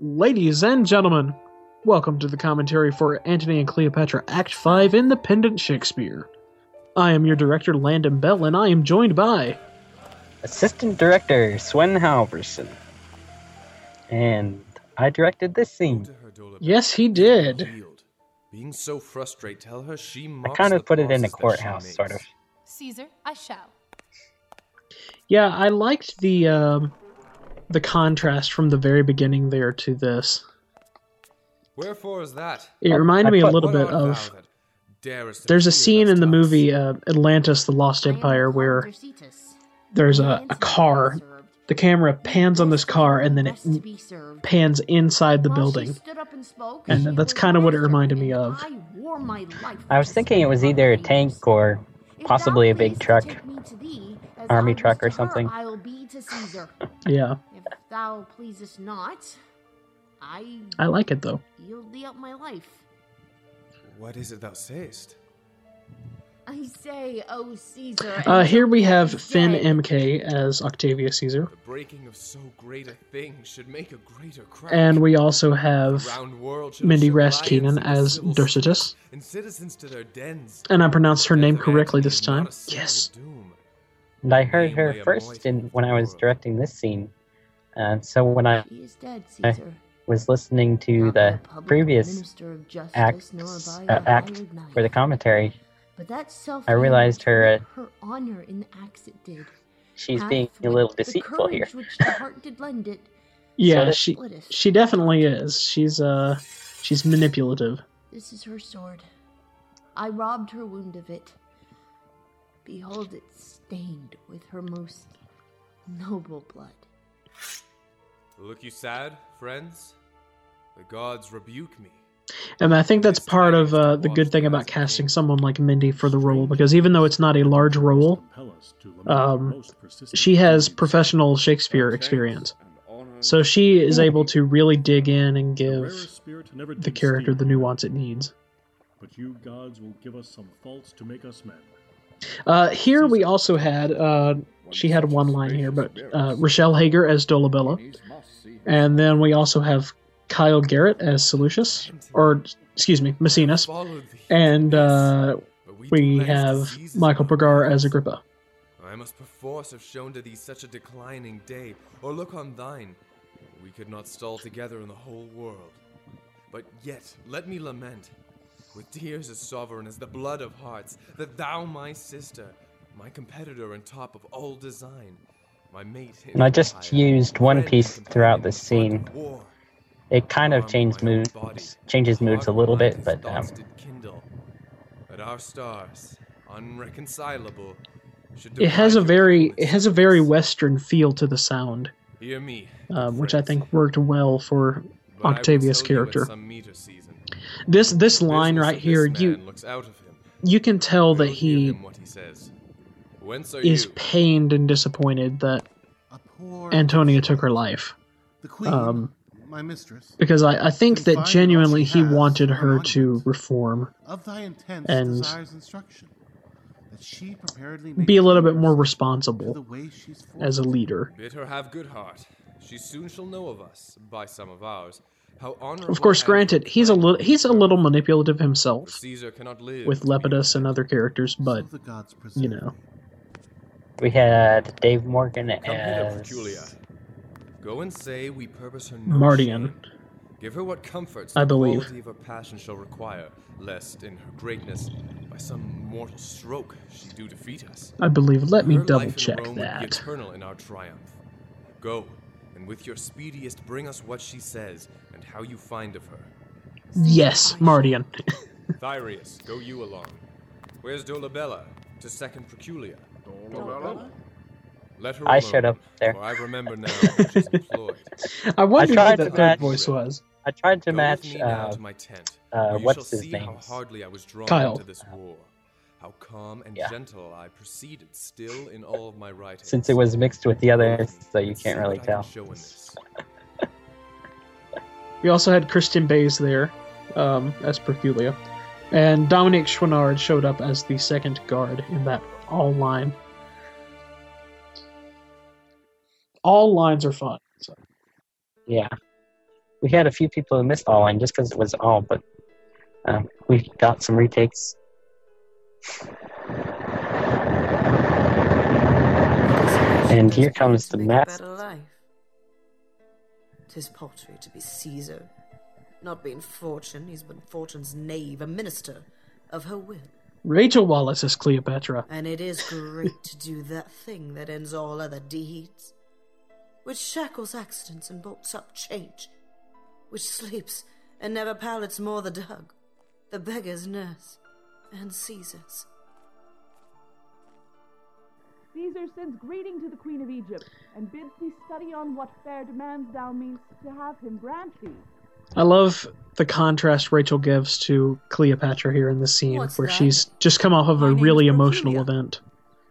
Ladies and gentlemen, welcome to the commentary for Antony and Cleopatra Act 5 Independent Shakespeare. I am your director, Landon Beall, and I am joined by. Assistant Director Swen Halverson. And I directed this scene. Yes, he did. Being so frustrated, tell her she I kind of put it in a pauses that she courthouse, sort of. Caesar, I shall. Yeah, I liked the um, the contrast from the very beginning there to this. Wherefore is that? It reminded I me a little bit of. There's a scene in the movie uh, Atlantis: The Lost Empire where there's a, a car. The camera pans on this car and then it pans inside the building. And that's kinda what it reminded me of. I was thinking it was either a tank or possibly a big truck. Army truck or something. I'll be to Caesar. Yeah, if thou pleasest not, I I like it though. yield thee up my life. What is it thou sayest? I say, O Caesar. Uh, here we have dead. Finn MK as Octavius Caesar, The breaking of so great a thing should make a greater crowd. and we also have The round world should Mindy show Keenan as civil Dercetus, And citizens to their dens. and I pronounced her name correctly this time. Yes. And I heard her first in, when I was directing this scene. And so when I He is dead, I- was listening to Not the previous of justice, acts, nor uh, act for the commentary, But that I realized her, uh, her honor in the acts it did. she's hath being a with little the deceitful here. Which the heart did lend it. Yeah, that- she she definitely is. She's uh she's manipulative. This is her sword. I robbed her wound of it. Behold it stained with her most noble blood. Look you sad, friends? The gods rebuke me. And I think that's part of uh, the good thing about casting someone like Mindy for the role, because even though it's not a large role, um, she has professional Shakespeare experience. So she is able to really dig in and give the character the nuance it needs. But you gods will give us some faults to make us men. Uh, here we also had, uh, she had one line here, but uh, Rochelle Hager as Dolabella. And then we also have Kyle Garrett as Seleucus, or excuse me, Maecenas. And uh, we do less the have Michael Pagar as Agrippa. I must perforce have shown to thee such a declining day, or look on thine. We could not stall together in the whole world. But yet, let me lament, with tears as sovereign as the blood of hearts, that thou, my sister, my competitor and top of all design, my mate And I just empire, used one piece throughout companion this scene. It kind of armed changed my moods, body, changes moods a little bit, but um, thoughts kindle, that our stars, unreconcilable, should It has a very it has a very western feel to the sound, Hear me, um, which I think worked well for but I will Octavius' tell you at character. Some meter season. this this line Business right of here. You looks out of him. you can tell that he what he says. Whence are is you? pained and disappointed that A poor Antonia took her life. The queen, Um, my mistress, Because I, I think that Confide in all genuinely he wanted her to reform, of thy intents and desires instruction, that she preparedly be a little bit more to the responsible way she's as a leader. Bid her have good heart. She soon shall know of us, by some of ours, how honorable. Of course, granted, he's a little he's a little manipulative himself Caesar cannot live with Lepidus and other characters, but so the gods preserve you know, we had Dave Morgan as Proculia. Go and say we purpose her no Mardian. Give her what comforts I the believe. quality of her passion shall require, lest in her greatness, by some mortal stroke, she do defeat us. I believe. Let me Her double life in check Rome would be that. eternal in our triumph. Go, and with your speediest bring us what she says, and how you find of her. Yes, Mardian. Thyrius, go you along. Where's Dolabella? To second Proculia. Let her I alone, showed up there. For I remember now how she's employed. I wondered who tried that to third match- voice was. I tried to Go match with me now uh, to my tent. uh, what's shall his name? how hardly I was drawn Kyle. Into this war. How calm and Yeah. gentle I proceeded still in all of my writings. since it was mixed with the others, so you can't really what I can tell. show in this. We also had Kristen Bays there um, as Perculia, and Dominic Chouinard showed up as the second guard in that all line. All lines are fun. So. Yeah. we had a few people who missed all line just because it was all, but uh, we got some retakes. And here comes the Make a math. Tis paltry to be Caesar. Not being fortune, he's been fortune's knave, a minister of her will. Rachel Wallace is Cleopatra. And it is great to do that thing that ends all other deeds, which shackles accidents and bolts up change, which sleeps and never pallets more the dug, the beggar's nurse, and Caesar's. Caesar sends greeting to the Queen of Egypt, and bids thee study on what fair demands thou meanest to have him grant thee. I love the contrast Rachel gives to Cleopatra here in this scene, What's where that? she's just come off of My a really emotional event.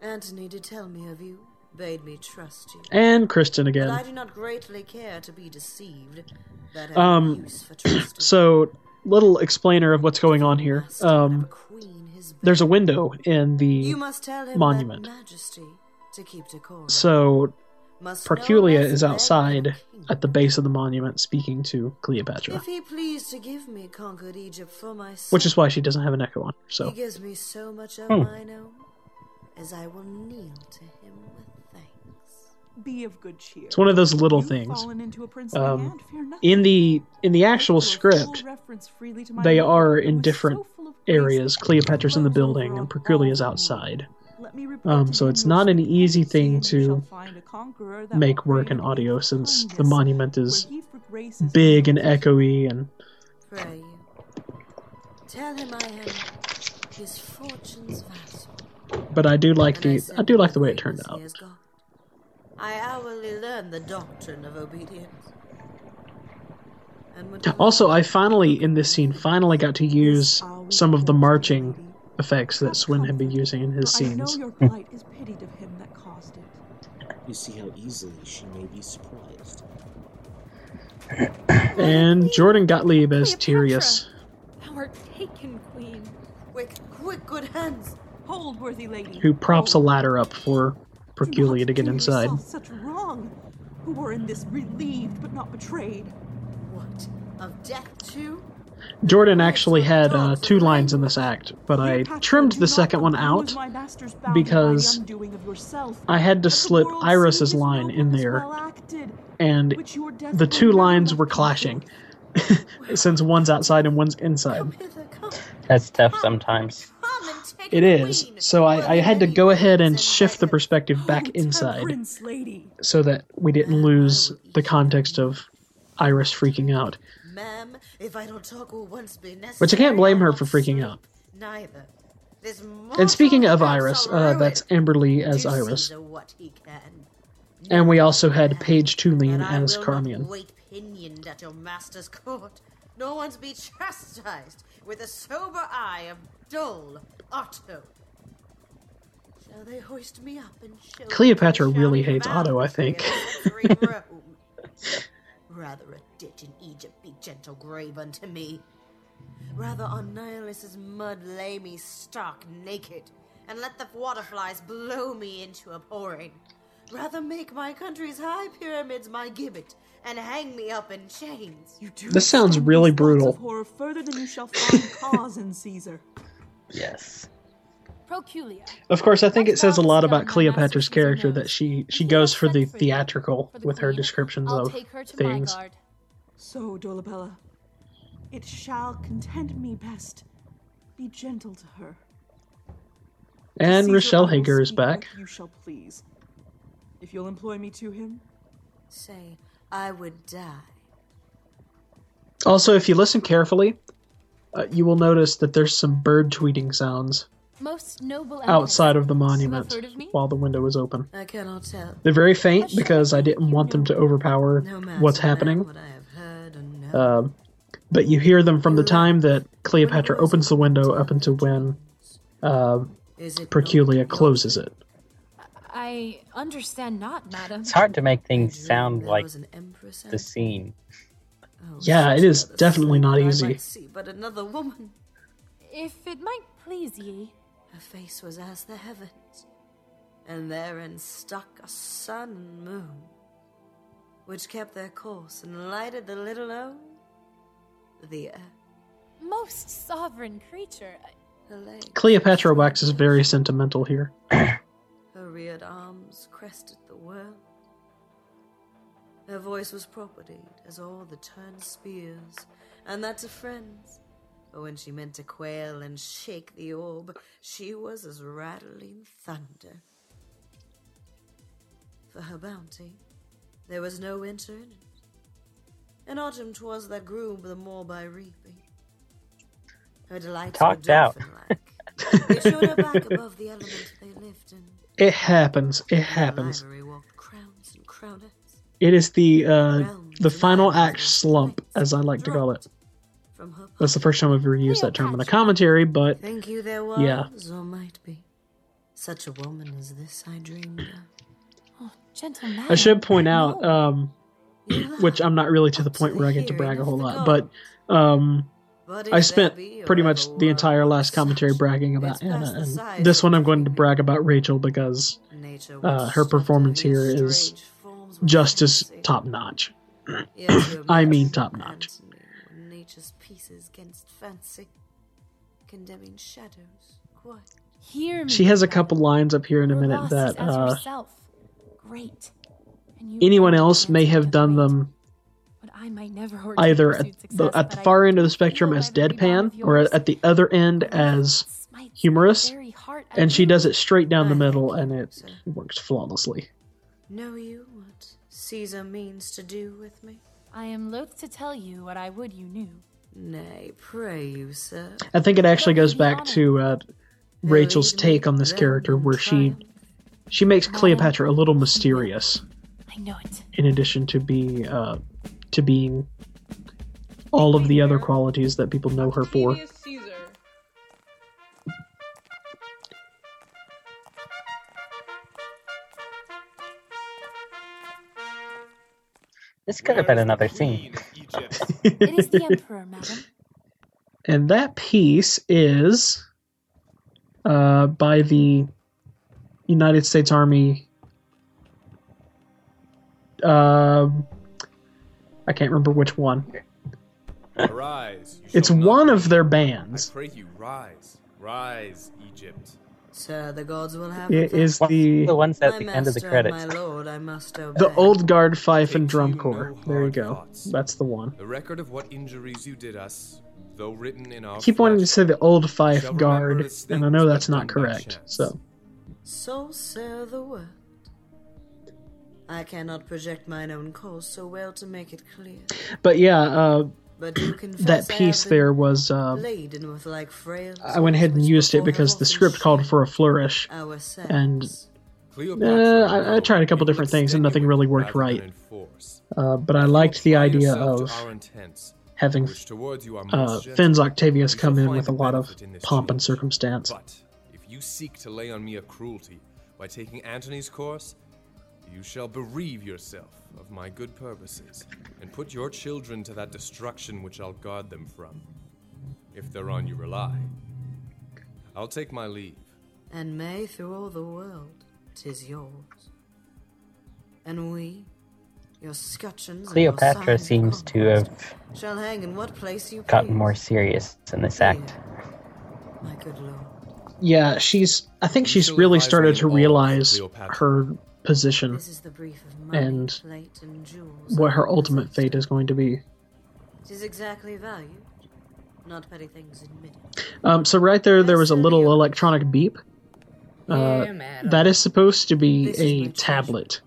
Antony did tell me of you, bade me trust you. And Kristen But I do not greatly care to be deceived. That Um, use for. So, little explainer of what's going on here. Must have a Um, there's a window in the You must tell him monument. Majesty to keep. So Must Perculia is outside at the base of the monument speaking to Cleopatra, If he pleased to give me conquered Egypt for myself, which is why she doesn't have an echo on her. So he gives me so much of Hmm. mine own, as I will kneel to him with thanks. Be of good cheer. it's one of those little You've things. into a Um, hand, fear nothing. In the in the actual Make your full script, reference freely to my they are in different so full of grace areas. Cleopatra's in the building and all Perculia's outside. world. Let me report Um, so it's not an easy thing and you shall to find a conqueror that make work in audio since the monument is where he for grace is big and echoey and Pray you, tell him I am his fortune's vassal. but I do like the I do like the way it turned out. He has got. I hourly learn the doctrine of obedience. And Also, I finally in this scene finally got to use some of the marching effects that Swen had been using in his For I know scenes. your plight is pitied of him that caused it. You see how easily she may be surprised. And Jordan Gottlieb as Tyrius. Thou art taken, queen. quick, quick, good hands. Hold, worthy lady. who props a ladder up for Perculia to get Do not do inside. Such wrong. Who are in this relieved but not betrayed. What? Of death too? Jordan actually had uh, two lines in this act, but I trimmed the second one out my master's bounty by the because undoing of yourself. I had to slip Iras's line in there, and which your death the two lines were clashing, since one's outside and one's inside. Come hither, come. That's tough sometimes. Come and take It is. So I, I had to go ahead and shift the perspective back inside so that we didn't lose the context of Iras freaking out. Ma'am, if I don't talk will once be necessary. Which I can't blame her for freaking out. Neither. And speaking of Iras, uh, that's Amber Lee as Iras. Caesar what he can. And we also had Paige Tulane as Charmian. Not wait pinioned at your master's court, nor once be chastised with the sober eye of dull Otto. Shall they hoist me up and show me Cleopatra really hates Otto, I think. valleys of glittering Rome? Rather a ditch in Egypt be gentle grave unto me. Rather on Nilus's mud lay me stark naked, and let the waterflies blow me into a pouring. Rather make my country's high pyramids my gibbet, and hang me up in chains. You do This sounds really brutal. Horror further than you shall find cause in Caesar. Yes. Proculia. Of course, I think it says a lot about Cleopatra's character that she she goes for the sent for you theatrical for the with her descriptions I'll of take her to things. my guard. So, Dolabella, it shall content me best. Be gentle to her. And Caesar, Rochelle Hager is back. what You shall please. If you'll employ me to him, Say, I would die. Also, if you listen carefully, uh, you will notice that there's some bird tweeting sounds Most noble outside of the monument You have heard of while the window is open. I cannot tell. They're very faint because I didn't want them to overpower No matter what's happening. What I have heard or known. Um, but you hear them from the time that Cleopatra opens the window up until when uh, Is Perculia closes it. I understand not, madam. It's hard to make things sound like was an empress the scene. Oh, Yeah, it such is another definitely not easy. see but another woman. If it might please ye, Her face was as the heavens, and therein stuck a sun and moon. which kept their course and lighted the little O, the earth. Most sovereign creature. Her legs, Cleopatra waxes very sentimental here. her reared arms crested the world. Her voice was propertied as all the turned spears, and that to friends. But when she meant to quail and shake the orb, she was as rattling thunder. For her bounty, there was no winter in it. In autumn 'twas that grew the more by reaping. Her delights Talked were out. dolphin-like. they showed her back above the element they lived in. It happens. It And happens. ivory walked crowns and crownets. It is the uh, the final act slump, as I like to call it. That's the first time I've ever used that term in a commentary, but Think you there was, Yeah. or might be, such a woman as this I dreamed of? Oh, gentle. I should point out, um, which I'm not really to the point where I get to brag a whole lot, but um, But I spent pretty much the entire last commentary bragging about Anna, and this one I'm going to brag about Rachel because uh, her performance here is strange forms with just as fancy. top notch. I mean top notch. Nature's pieces against fancy, condemning shadows. What? Hear me. She has a couple lines up here in a minute that that is uh. Great. And you anyone else may have done them I might never either at the, success, at the but I far end of the spectrum as deadpan or at the other end as humorous, very heart I and she does it straight down the middle and it works flawlessly. Know you what Caesar means to do with me? I am loath to tell you what I would you knew. Nay, pray you, sir. I think it actually goes back to uh, Rachel's take on this character where she she makes Cleopatra a little mysterious I know it. in addition to be uh, to being all of the other qualities that people know her for. This could have been another scene. It is the Emperor, madam. And that piece is uh, by the United States Army. Um I can't remember which one. Arise. It's one of their bands. I bands. pray you, rise. Rise, Egypt. Sir, the gods will have It it. is the the ones at my the end of the master credits? my lord, I must obey. the old guard fife and drum corps. no There you go. thoughts. That's the one. The record of what injuries you did us, though written in our I keep wanting to say the old fife guard, and I know that's not correct. So So, sir, the word. I cannot project mine own course so well to make it clear. But yeah, uh, But do confess that I have piece been there was. Uh, laden with like frail I went ahead and used it because the script called for a flourish, and Uh, I- I tried a couple different things and nothing really worked right. uh, but I liked the idea of our intents, having which towards you are uh. Finn's Octavius come in with a lot of benefit in this pomp and circumstance. But if you seek to lay on me a cruelty by taking Antony's course, you shall bereave yourself of my good purposes, and put your children to that destruction which I'll guard them from. If thereon you rely. I'll take my leave. And may through all the world, tis yours. And we, your scutcheons, and your Cleopatra seems to have shall hang in what place you gotten please, more serious in this act. my good lord. Yeah, she's. I think You she's really started to realize her position This is the brief of money, And plate, and jewels. what her ultimate fate is going to be. Tis exactly valued, not petty things admitted. Um, so right there, there was a little electronic beep. Uh, that is supposed to be a tablet.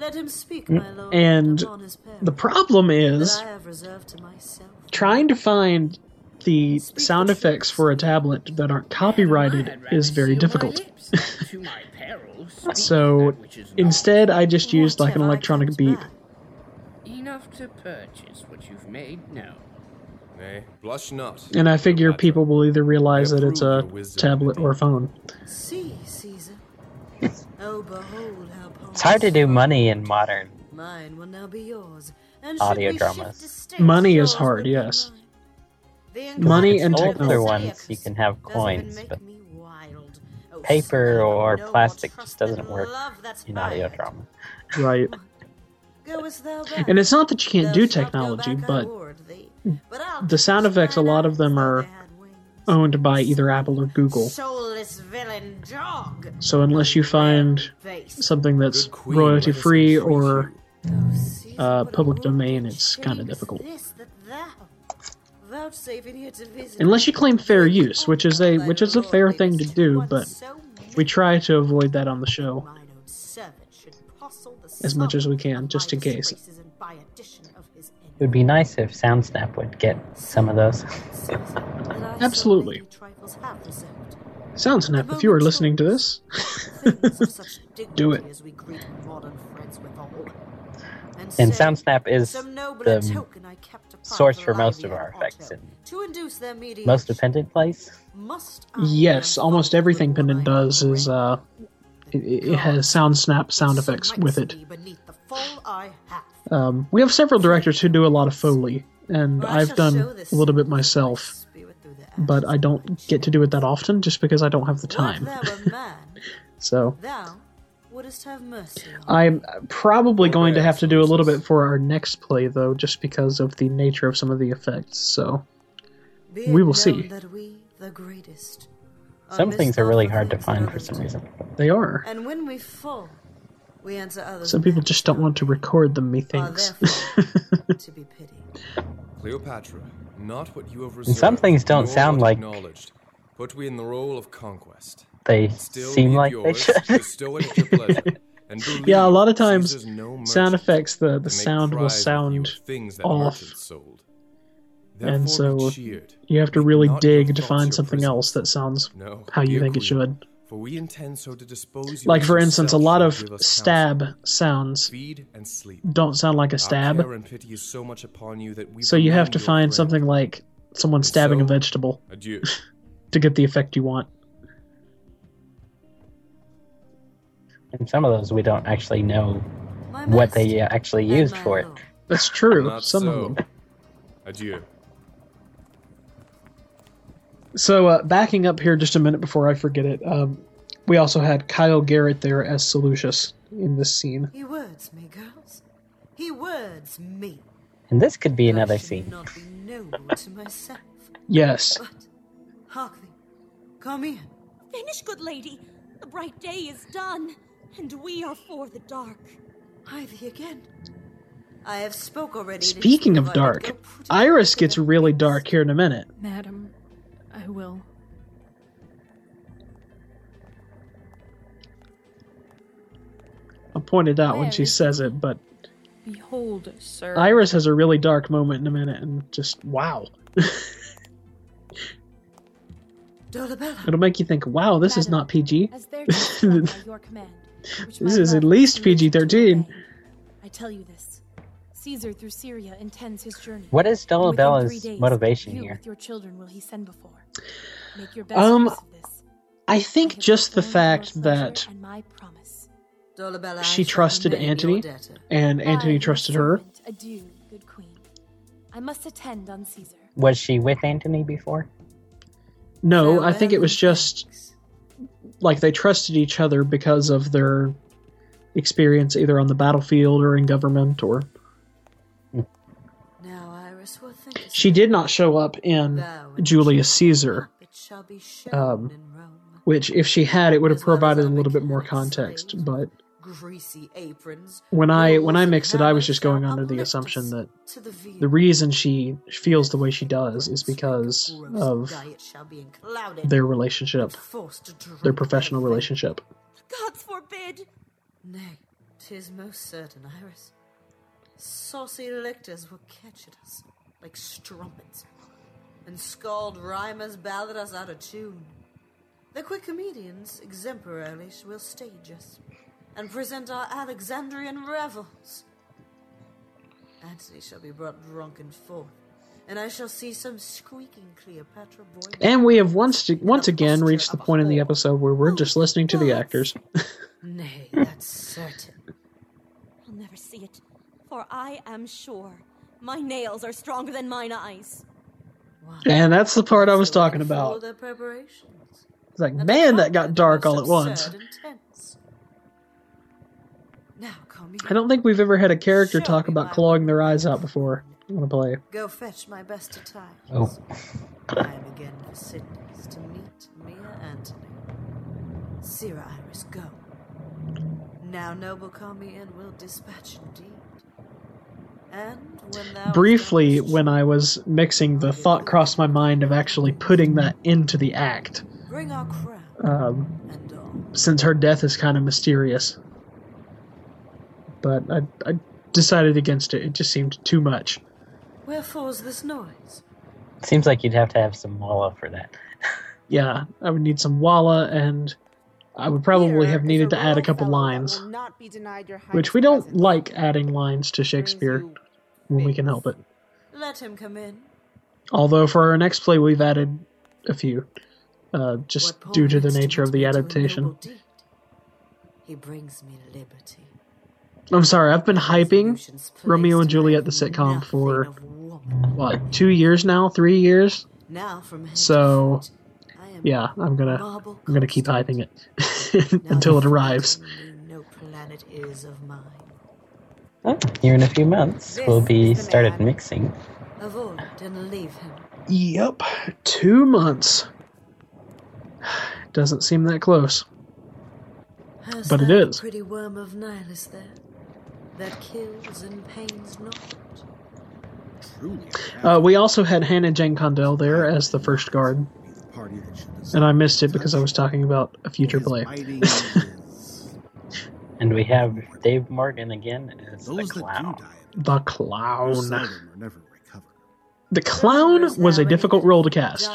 Let him speak, Mm, my lord, and upon his peril, The problem is that I have reserved to myself. trying to find the sound effects for a tablet that aren't copyrighted is very difficult. so instead, I just used like an electronic beep. Enough to purchase what you've made? No. Nay, blush not. And I figure people will either realize that it's a tablet or phone. See, Caesar. oh, behold how It's hard to do money in modern Mine will now be yours. And audio should dramas. Money is hard, would be yes. Mine. The Money and older technology. ones you can have coins, but me wild. Oh, paper or plastic just doesn't work in audio drama. Right. Goest thou back? And it's not that you can't do technology, but warrant thee. But I'll the sound effects, a lot of them are owned by either Apple or Google. soulless villain dog. So unless you find something that's royalty free or uh, public domain, it's kind of difficult. Unless you claim fair use, which is a which is a fair thing to do, but we try to avoid that on the show as much as we can, just in case. It would be nice if SoundSnap would get some of those. Absolutely. SoundSnap, if you are listening to this, do it. as we greet modern friends withal. And SoundSnap is the token I kept apart source for most of our effects in to induce their mediation. most dependent place. Must Yes, almost everything Pendant does is uh, it, it has SoundSnap sound effects with it. beneath the full I have. Um, we have several directors who do a lot of foley, and I've done a little bit myself, but I don't get to do it that often just because I don't have the time. Thou a man, So thou wouldst have mercy on. I'm probably going to have to do a little bit for our next play, though, just because of the nature of some of the effects. So we will see. That we, the greatest, Some things are really hard to find for some reason. They are. and when we fall, we answer others. Some people just don't want to record them, methinks. to be pitied. Cleopatra, not what you have And some things don't sound like acknowledged. Put we in the role of conquest. They Still seem be like they yours, should. bestow it at your pleasure, and believe yeah, a lot of times Caesar's no sound effects, the, the sound will prize of you sound things that off. sold. And so cheered. you have to really dig to find something prison. else that sounds No, how you dear think it should. For we intend so to dispose Like, for instance, a lot of stab counsel. sounds Feed and sleep. don't sound like a stab. and pity is so much upon you that we So you have to find friend. something like someone stabbing a vegetable Adieu. to get the effect you want. And some of those we don't actually know what they uh, actually used for it. That's true. Some so. of them. Adieu. So uh, backing up here just a minute before I forget it, um, we also had Kyle Garrett there as Seleucus in this scene. He words me, girls. He words me. And this could be I another scene. Not be noble to myself. Yes. Hark thee. Come in. Finish, good lady. The bright day is done, and we are for the dark. I thee again. I have spoke already. and it is Speaking of dark, Iras gets really dark here in a minute. Madam, I will. I'll point it out when she says it, but Behold, sir. Iras has a really dark moment in a minute, and just wow. Dolabella. It'll make you think, wow, this is not PG. As there to be done by your command, This is at least PG 13. I tell you this. Caesar through Syria intends his journey. What is and Dolabella's motivation you here? with your children will he send before. Make your best Um, of this. I think just the fact that my promise. Dolabella, she trusted Antony, and Antony trusted her. Adieu, good queen. I must attend on Caesar. Was she with Antony before? No, I think it was just like they trusted each other because of their experience either on the battlefield or in government or she did not show up in Julius Caesar, it shall be shown um, which if she had, it would have provided a little bit more context. But when I when I mixed it, I was just going under the assumption that the reason she feels the way she does is because of diet shall be enclouded, their relationship, forced to drink their professional relationship. Gods forbid! Nay, tis most certain, Iras. Saucy lictors will catch at us like strumpets, and scald rhymers ballad us out of tune. The quick comedians exemplarily will stage us and present our Alexandrian revels. Antony shall be brought drunken forth, and I shall see some squeaking Cleopatra boy. And we have once once again reached the point in the episode where we're just oh, listening to the actors. Nay, that's certain. I'll never see it, for I am sure my nails are stronger than mine eyes. And that's the part I was talking For about. their preparations. It's like, man, that got dark all at once. Absurd and tense. I don't think we've ever had a character talk about clawing their eyes out before. I want to play. Go fetch my best attire. Oh. I am again for Cydnus to meet Mia Antony. Sira Iras, go. Now noble Charmian will dispatch indeed. And when thou Briefly, when I was mixing, the thought crossed my mind of actually putting that into the act, bring our crown um, since her death is kind of mysterious. But I, I decided against it. It just seemed too much. Wherefore's this noise? Seems like you'd have to have some walla for that. Yeah, I would need some walla, and I would probably have needed to add a couple lines, Not be denied your which we don't like adding lines to Shakespeare when we can help it. Let him come in. Although for our next play, we've added a few, uh, just due to the nature of the adaptation. He brings me liberty. I'm sorry, I've been hyping Romeo and Juliet the sitcom for what two years now, three years. Now from head So, yeah, I'm gonna I'm gonna keep hyping it until it arrives. no planet is of mine. Oh, here in a few months, we'll be started mixing. Avoid and leave him. Yep, two months. Doesn't seem that close, Hast but it thou pretty worm of Nilus there, that kills and pains not. Uh, we also had Hannah Jane Condell there as the first guard, and I missed it because I was talking about a future play. And we have Dave Morgan again as the clown. The clown. never recover. The clown was a difficult role to cast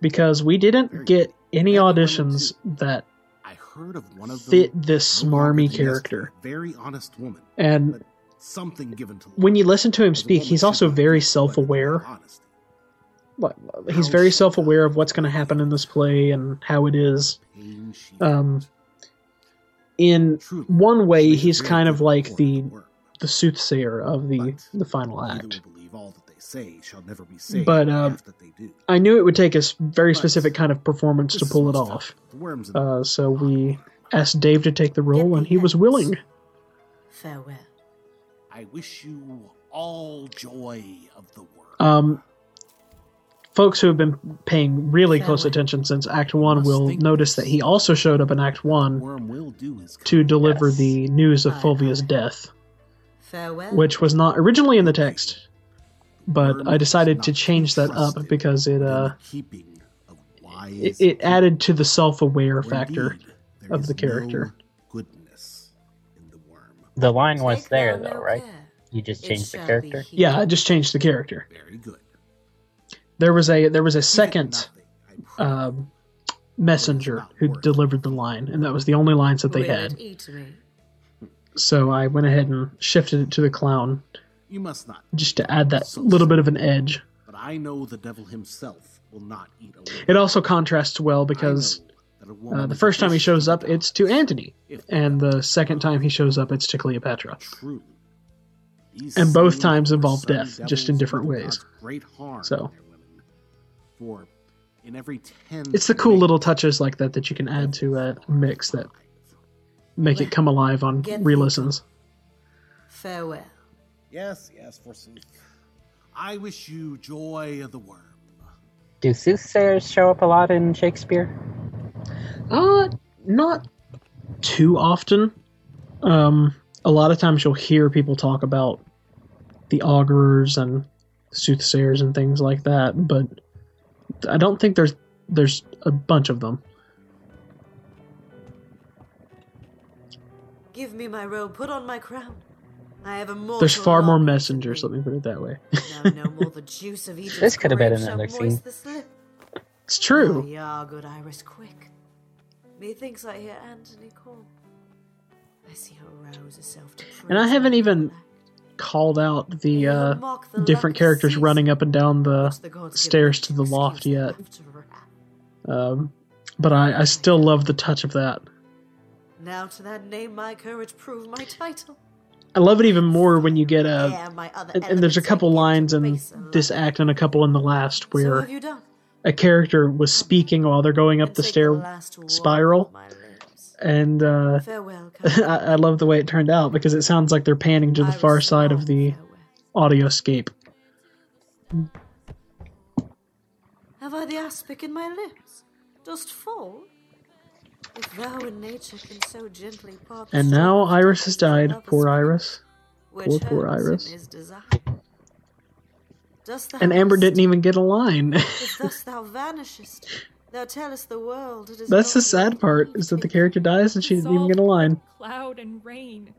because we didn't get any auditions that I heard of one of fit this smarmy character. Very honest woman. And Something given to when you listen to him speak, he's also very self-aware. Like, He's very self-aware of what's going to happen in this play and how it is. Um, in one way, he's kind of like the the soothsayer of the the final act. believe all that they say shall never be saved. But uh, that they do. I knew it would take a very specific kind of performance to pull it off. Worms Uh, so we asked Dave to take the role, and he was willing. Farewell. I wish you all joy of the world. Um, folks who have been paying really close attention since Act One will notice that he also showed up in Act One Worm will do his to deliver the news of Fulvia's death, Farewell. which was not originally in the text, but I decided to change that up because it uh of it, it added to the self-aware For factor of the character. no goodness in the worm. The line was there though, right? You just changed the character. Yeah, I just changed the character. Very good. There was a there was a second um, messenger who delivered the line, and that was the only lines that they had. it eat me? So I went ahead and shifted it to the clown You must not. just to add that little bit of an edge. But I know the devil himself will not eat a. It also contrasts well because that a woman uh, the first time he shows up, it's to Antony, and the second time he shows up, it's to Cleopatra. Truly. These And both times involve death, just in different ways. Great harm So. To their women. For in every ten It's the cool little touches like that that you can add to a mix that make it come alive on re-listens. Farewell. Yes, yes, forsooth. I wish you joy of the worm. Do soothsayers show up a lot in Shakespeare? Uh, not too often. Um, a lot of times you'll hear people talk about the augurs and soothsayers and things like that, but I don't think there's there's a bunch of them. Give me my robe, put on my crown. I have a mortal There's far more messengers. Let me put it that way. Now no more the juice of Egypt's This could have been grape shall another scene. the. It's true. Oh, yeah, good Iras, quick. Methinks I hear Antony call. I see her rouse herself to And I haven't even called out the uh, the different characters season running up and down the the stairs to the loft yet. Um, but I, I still love the touch of that. Now to that name my courage prove my title. I love it even more when you get a. Yeah, And, and there's a couple I give to lines in this act and a couple in the last where done? a character was speaking while they're going up the stair spiral, of my lips. And uh, Farewell, I, I love the way it turned out because it sounds like they're panning to the far side of the audioscape. Have I the aspic in my lips? Dost fall? If thou in nature can so gently part And now Iras has died. Poor Iras. Poor, poor Iras. his desire. Dost thou And Amber didn't even get a line. If thus thou vanishest, thou tellest the world it is That's the sad part, is that the character dies and she didn't even get a line. Cloud and rain.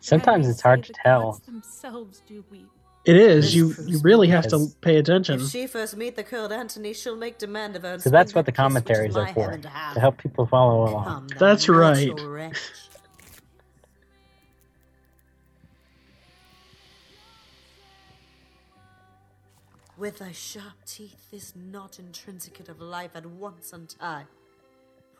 Sometimes it's hard to tell. Themselves do weep. It is. You you really have to pay attention. If she first meet the curled Antony, she'll make demand of her. So that's what the commentaries are for, to help people follow along. That's right. With thy sharp teeth, this knot intrinsicate of life at once untie.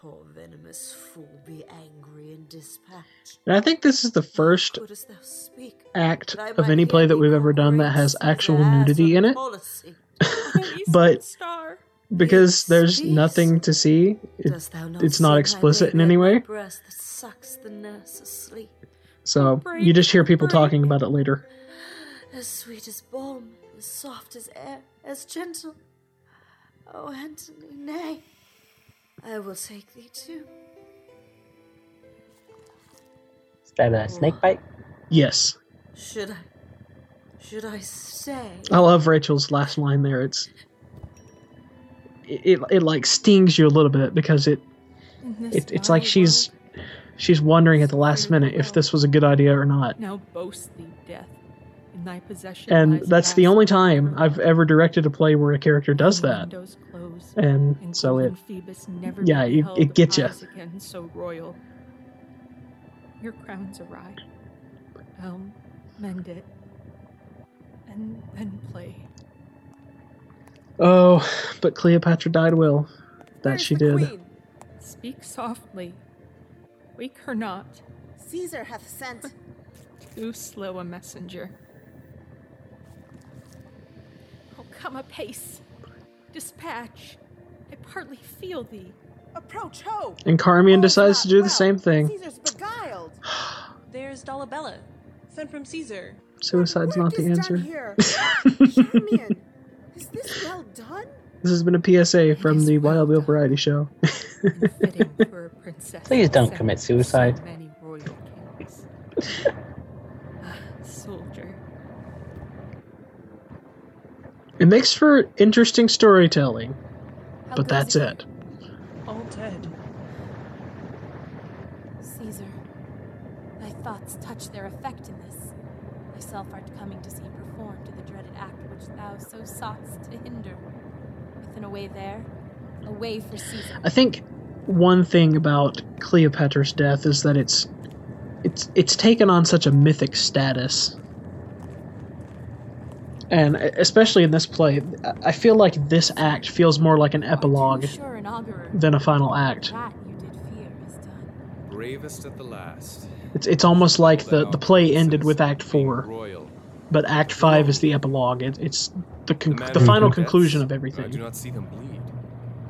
Poor venomous fool, be angry and dispatch. And I think this is the first speak, act of any play that we've ever done that has actual nudity in it. But because there's nothing to see, it, not it's not explicit in any way. sucks the nurse asleep? So you just hear people talking about it later. As sweet as balm, as soft as air, as gentle. Oh, Antony, nay, I will take thee too. Is that a snake bite? Yes. Should I? Should I stay? I love Rachel's last line there. It's it, it, it like stings you a little bit because it, it it's like she's she's wondering at the last minute if this was a good idea or not. Now boast thee, death. In thy possession And that's the only time I've ever directed a play where a character does that. And so it golden Phoebus never yeah, it, it gets you. so royal. Your crown's awry. Helm, mend it. And then play. Oh, but Cleopatra died well. That she did. Speak softly. Wake her not. Caesar hath sent. Too slow a messenger. Oh, come apace. Dispatch. I partly feel thee. Approach, ho! And Charmian decides to do the same thing. Caesar's beguiled. There's Dolabella, sent from Caesar. Suicide's not the answer. Here. Charmian, is this well done? This has been a PSA from the Wild Bill Variety Show. For a princess. Please don't commit suicide. Many It makes for interesting storytelling, How but that's it. All dead. Caesar, thy thoughts touch their effect in this. Thyself art coming to see performed to the dreaded act which thou so soughtst to hinder. Within a way there, a way for Caesar. I think one thing about Cleopatra's death is that it's it's it's taken on such a mythic status. And especially in this play, I feel like this act feels more like an epilogue Sure, an than a final act. That you did fear is done. Bravest at the last. It's it's almost like the, the play ended with Act Four, but Act Five is the epilogue. It, it's the con- man the final conclusion of I everything. do not see them bleed.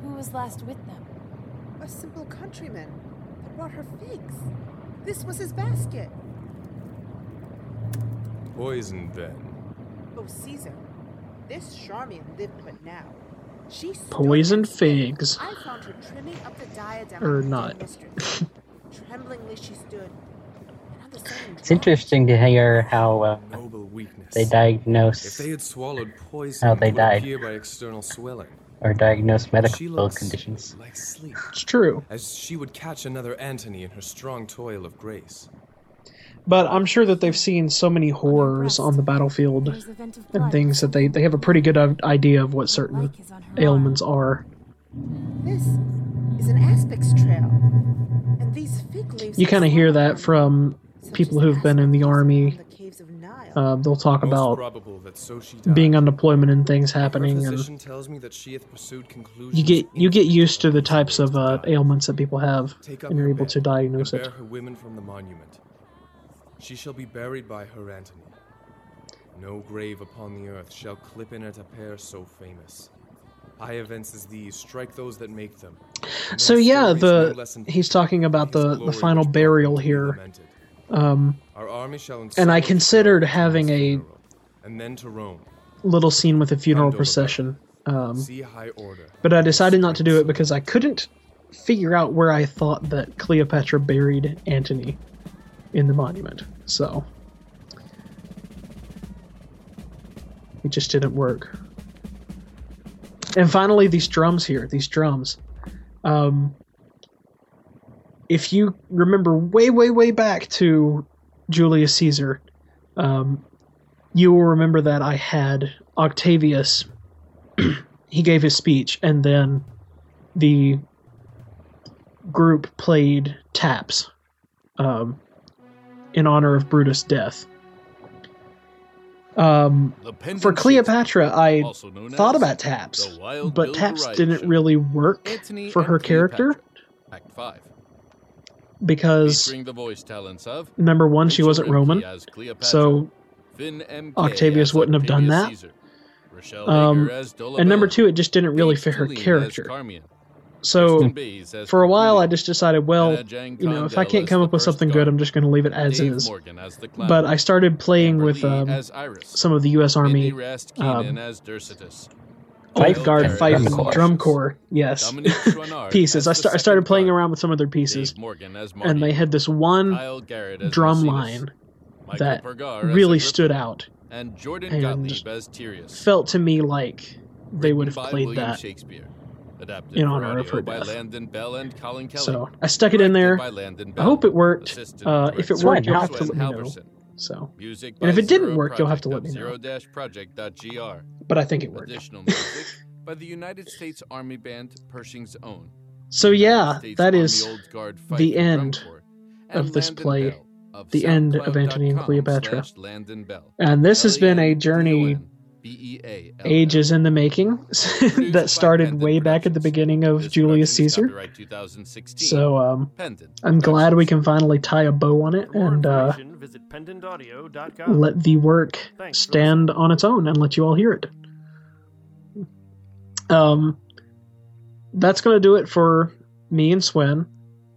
Who was last with them? A simple countryman that brought her figs. This was his basket. Poisoned then. Oh, Caesar, this Charmian lived but now. She stood Poisoned figs. I found her trimming up the diadem Or not. Tremblingly she stood. And on the same It's interesting to hear how uh, they diagnose If they had swallowed poison, How they died. appear by external swelling. or diagnose medical conditions. like sleep. It's true. As she would catch another Antony in her strong toil of grace. But I'm sure that they've seen so many horrors on the battlefield and things that they, they have a pretty good uh, idea of what certain ailments are. This is an aspic's trail. And these fig leaves You kind of hear that from people who've been in the army. Uh, they'll talk Most about that so being on deployment and things happening, and tells me that she hath pursued you get you get used to the types of uh, ailments that people have, and you're able to diagnose and it. bear her women from the monument. She shall be buried by her Antony. No grave upon the earth shall clip in it a pair so famous. High events as these strike those that make them. So yeah, the he's talking about the the final burial here. Um, Our army shall and I considered having a and then to Rome. little scene with a funeral procession. Um, See high order. but I decided not to do it because I couldn't figure out where I thought that Cleopatra buried Antony in the monument. So it just didn't work. And finally, these drums here, these drums. Um, if you remember way, way, way back to Julius Caesar, um, you will remember that I had Octavius. he gave his speech, and then the group played taps um, in honor of Brutus' death. Um, for Cleopatra, I thought about taps, but taps didn't really work for her character Act 5. because the voice talents of number one, she wasn't Roman, Empey as Cleopatra, so Octavius wouldn't have done that. Um, and number two, it just didn't really fit her character. Charmian, So Kristen Bays as for a while, I just decided, well, you know, if I can't come up with something good, I'm just going to leave it as is. Morgan as the clown, But I started playing with um, some of the U.S. Army Mindy Rast Keenan um, as Dercetus, lifeguard fight drum, Drum corps. Yes, pieces. I, the start, I started playing around with some of their pieces, Dave Morgan as and they had this one Kyle Garrett as drum line that really stood out and Jordan and Gottlieb as Thyreus. felt to me like they would have played that Shakespeare. Adapted in honor of her by death. Landon Beall and Colin Kelly. So I stuck it in there. I hope it worked. Uh, if it worked, you'll have to let me know. So, Music and if it didn't work, you'll have to let me know. Zero-project.gr. But I think it worked. Additional music by the United States Army Band Pershing's Own. So yeah, that Guard the end of this play, the end of Antony and Cleopatra. slash Landon Beall. And this has been a journey B-E-A-L-L. ages in the making that started way back at the beginning of Julius Caesar. 2016. So um, I'm glad we can finally tie a bow on it and uh, let the work Thanks stand on its own and let you all hear it. Um, that's going to do it for me and Swen.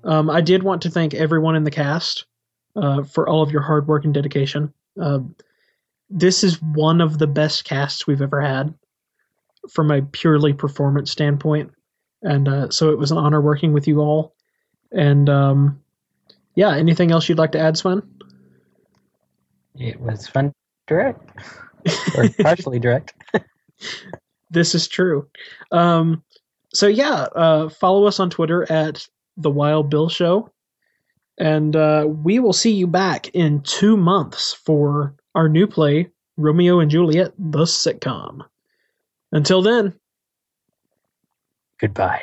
Um, I did want to thank everyone in the cast uh, for all of your hard work and dedication. Uh, this is one of the best casts we've ever had from a purely performance standpoint. And uh, so it was an honor working with you all. And um, yeah, anything else you'd like to add, Swen? It was fun direct. or partially direct. this is true. Um, so yeah, uh, follow us on Twitter at the Wild Bill Show, and uh, we will see you back in two months for our new play, Romeo and Juliet: The Sitcom. Until then, goodbye.